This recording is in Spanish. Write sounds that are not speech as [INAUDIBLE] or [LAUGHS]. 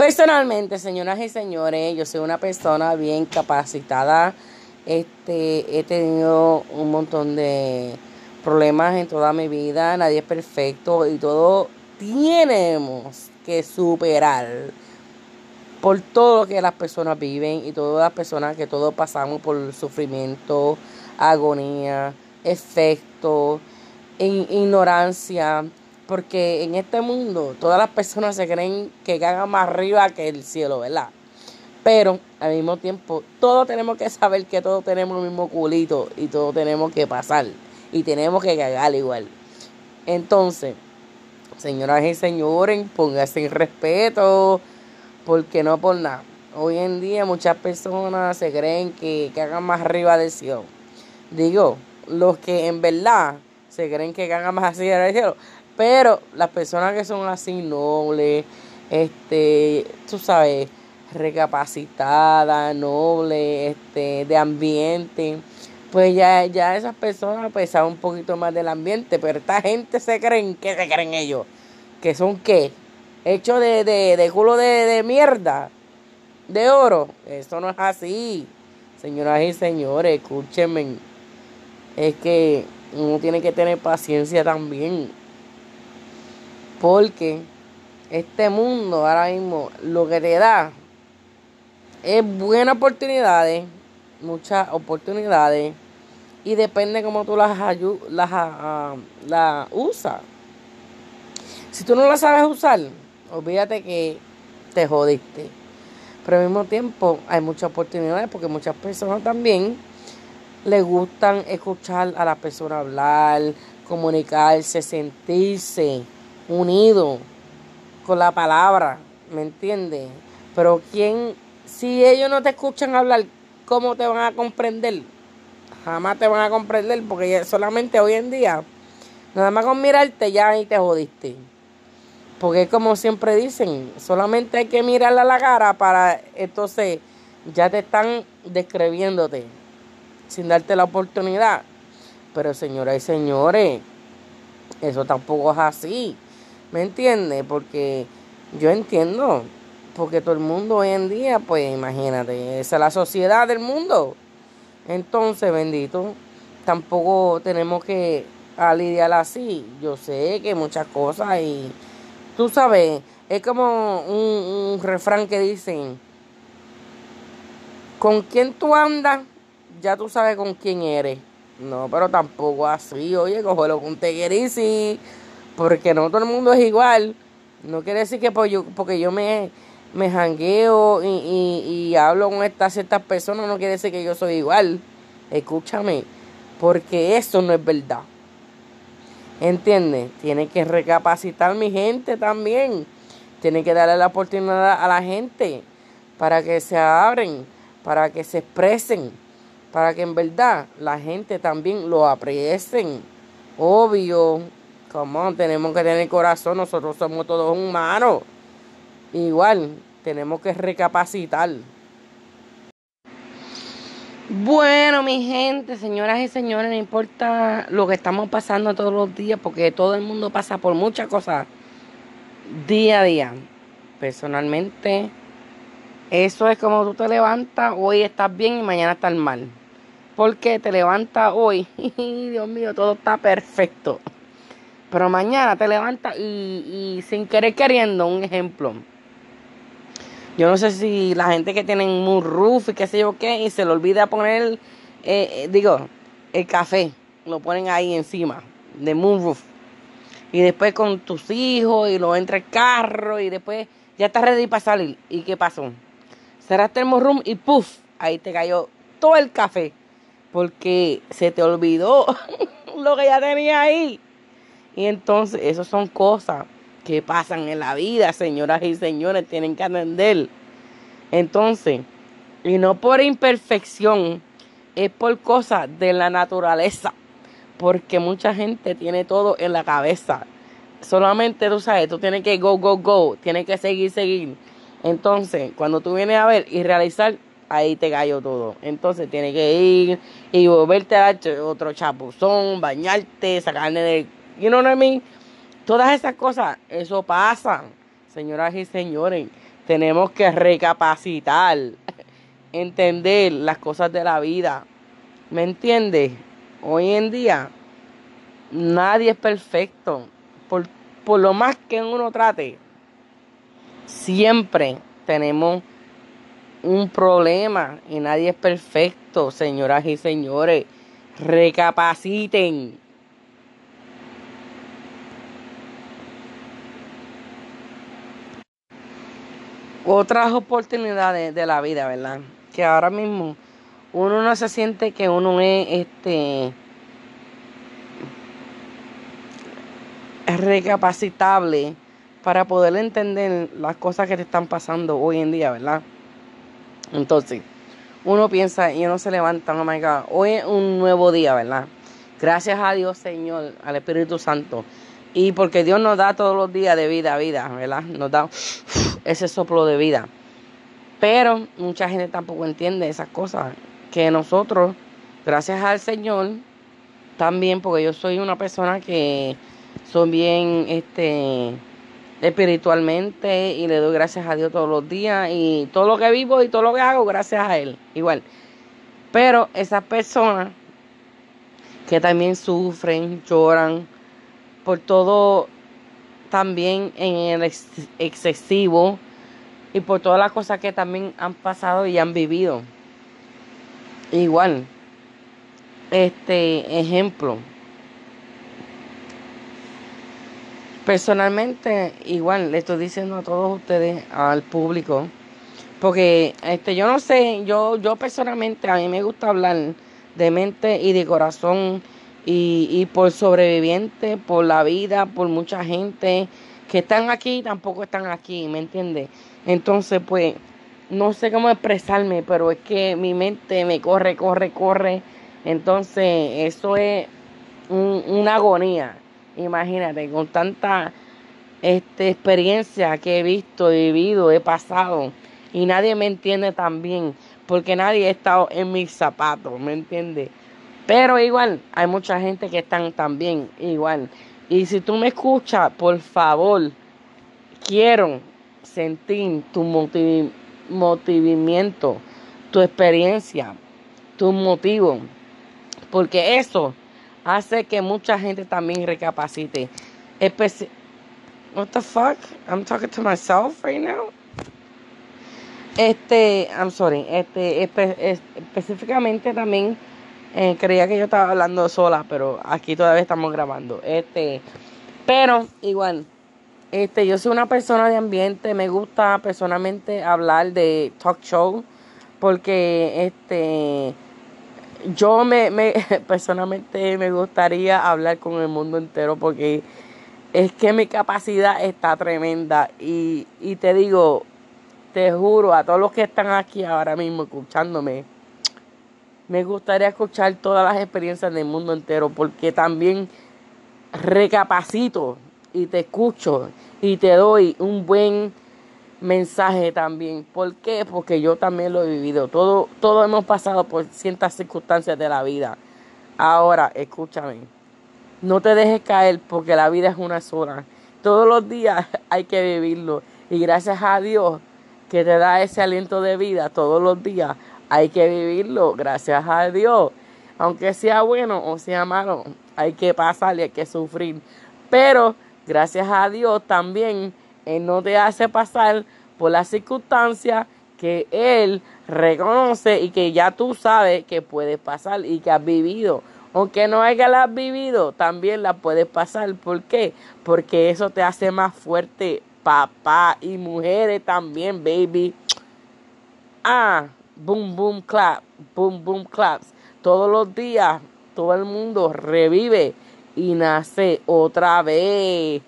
Personalmente, señoras y señores, yo soy una persona bien capacitada. Este, he tenido un montón de problemas en toda mi vida. Nadie es perfecto y todo tenemos que superar por todo lo que las personas viven y todas las personas que todos pasamos por sufrimiento, agonía, efecto, ignorancia, porque en este mundo todas las personas se creen que cagan más arriba que el cielo, ¿verdad? Pero al mismo tiempo, todos tenemos que saber que todos tenemos el mismo culito y todos tenemos que pasar y tenemos que cagar igual. Entonces, señoras y señores, pónganse en respeto, porque no por nada. Hoy en día muchas personas se creen que cagan más arriba del cielo. Digo, los que en verdad se creen que cagan más arriba del cielo. Pero las personas que son así nobles, este, tú sabes, recapacitadas, nobles, este, de ambiente, pues ya, ya esas personas pues saben un poquito más del ambiente, pero esta gente se creen, ¿qué se creen ellos? ¿Que son qué? Hecho de, de, de culo de, de mierda, de oro. Eso no es así. Señoras y señores, escúchenme. Es que uno tiene que tener paciencia también. Porque este mundo ahora mismo lo que te da es buenas oportunidades, muchas oportunidades. Y depende cómo tú las, las, uh, las usas. Si tú no las sabes usar, olvídate que te jodiste. Pero al mismo tiempo hay muchas oportunidades porque muchas personas también les gustan escuchar a la persona hablar, comunicarse, sentirse unido con la palabra, ¿me entiendes? Pero quién, si ellos no te escuchan hablar, ¿cómo te van a comprender? Jamás te van a comprender porque solamente hoy en día, nada más con mirarte ya ahí te jodiste. Porque como siempre dicen, solamente hay que mirarle a la cara para entonces ya te están describiéndote sin darte la oportunidad. Pero señoras y señores, eso tampoco es así. ¿Me entiendes? Porque yo entiendo, porque todo el mundo hoy en día, pues imagínate, esa es la sociedad del mundo. Entonces, bendito, tampoco tenemos que lidiar así. Yo sé que muchas cosas y Tú sabes, es como un, refrán que dicen, con quién tú andas, ya tú sabes con quién eres. No, pero tampoco así, oye, cógelo con teguerisi, porque no todo el mundo es igual. No quiere decir que yo, porque yo me, me jangueo y, y, hablo con estas ciertas personas, no quiere decir que yo soy igual. Escúchame, porque eso no es verdad. ¿Entiendes? Tiene que recapacitar mi gente también. Tiene que darle la oportunidad a la gente para que se abren, para que se expresen, para que en verdad la gente también lo aprecien. Obvio, como tenemos que tener corazón, nosotros somos todos humanos. Igual, tenemos que recapacitar. Bueno, mi gente, señoras y señores, no importa lo que estamos pasando todos los días, porque todo el mundo pasa por muchas cosas día a día. Personalmente, eso es como tú te levantas, hoy estás bien y mañana estás mal. Porque te levantas hoy, [LAUGHS] Dios mío, todo está perfecto. Pero mañana te levantas y, sin querer queriendo, un ejemplo yo no sé si la gente que tiene un y qué sé yo qué, y se le olvida poner, eh, eh, digo, el café, lo ponen ahí encima de moonroof. Y después con tus hijos y lo entra el carro y después ya estás ready para salir. ¿Y qué pasó? Cerraste el moonroof y puff, ahí te cayó todo el café. Porque se te olvidó [LAUGHS] lo que ya tenía ahí. Y entonces, eso son cosas que pasan en la vida, señoras y señores, tienen que atender. Entonces, y no por imperfección, es por cosas de la naturaleza, porque mucha gente tiene todo en la cabeza. Solamente tú sabes, tú tienes que go, go, go, tienes que seguir, seguir. Entonces, cuando tú vienes a ver y realizar, ahí te cayó todo. Entonces, tienes que ir y volverte a dar otro chapuzón, bañarte, sacarle de. You know what I mean? Todas esas cosas, eso pasa, señoras y señores. tenemos que recapacitar, entender las cosas de la vida. ¿Me entiendes? Hoy en día nadie es perfecto. Por, por lo más que uno trate, siempre tenemos un problema y nadie es perfecto, señoras y señores. Recapaciten. Otras oportunidades de la vida, ¿verdad? Que ahora mismo uno no se siente que uno es este recapacitable para poder entender las cosas que te están pasando hoy en día, ¿verdad? Entonces, uno piensa y uno se levanta, oh my God, hoy es un nuevo día, ¿verdad? Gracias a Dios, Señor, al Espíritu Santo. Y porque Dios nos da todos los días de vida vida, ¿verdad? Nos da ese soplo de vida. Pero mucha gente tampoco entiende esas cosas. Que nosotros, gracias al Señor, también, porque yo soy una persona que soy bien, este, espiritualmente y le doy gracias a Dios todos los días y todo lo que vivo y todo lo que hago gracias a Él, igual. Pero esas personas que también sufren, lloran por todo también en el excesivo y por todas las cosas que también han pasado y han vivido. Igual, este ejemplo, Personalmente, igual le estoy diciendo a todos ustedes, al público, porque este yo no sé, yo yo personalmente a mí me gusta hablar de mente y de corazón y, y por sobreviviente, por la vida, por mucha gente que están aquí y tampoco están aquí, ¿me entiendes? Entonces, pues no sé cómo expresarme, pero es que mi mente me corre, corre, corre. Entonces, eso es una agonía. Imagínate, con tanta este, experiencia que he visto, he vivido, he pasado, y nadie me entiende tan bien, porque nadie ha estado en mis zapatos, ¿me entiende? Pero igual, hay mucha gente que están también igual. Y si tú me escuchas, por favor, quiero sentir tu motivamiento, tu experiencia, tu motivo, porque eso hace que mucha gente también recapacite. What the fuck? I'm talking to myself right now. Este, I'm sorry, este, específicamente también eh, creía que yo estaba hablando sola, pero aquí todavía estamos grabando. Este, pero igual, este, yo soy una persona de ambiente, me gusta personalmente hablar de talk show, porque este yo me, me [LAUGHS] personalmente me gustaría hablar con el mundo entero porque es que mi capacidad está tremenda y, y te digo, te juro a todos los que están aquí ahora mismo escuchándome, me gustaría escuchar todas las experiencias del mundo entero porque también recapacito y te escucho y te doy un buen mensaje también. ¿Por qué? Porque yo también lo he vivido. Todo, todos hemos pasado por ciertas circunstancias de la vida. Ahora, escúchame. No te dejes caer porque la vida es una sola. Todos los días [LAUGHS] hay que vivirlo. Y gracias a Dios que te da ese aliento de vida todos los días, hay que vivirlo. Gracias a Dios. Aunque sea bueno o sea malo, hay que pasar y hay que sufrir. Pero gracias a Dios también él no te hace pasar por las circunstancias que Él reconoce y que ya tú sabes que puede pasar y que has vivido. Aunque no hayas vivido, también la puedes pasar. ¿Por qué? Porque eso te hace más fuerte, papá y mujeres también, baby. Ah, boom, boom, clap, boom, boom, claps. Todos los días, todo el mundo revive y nace otra vez.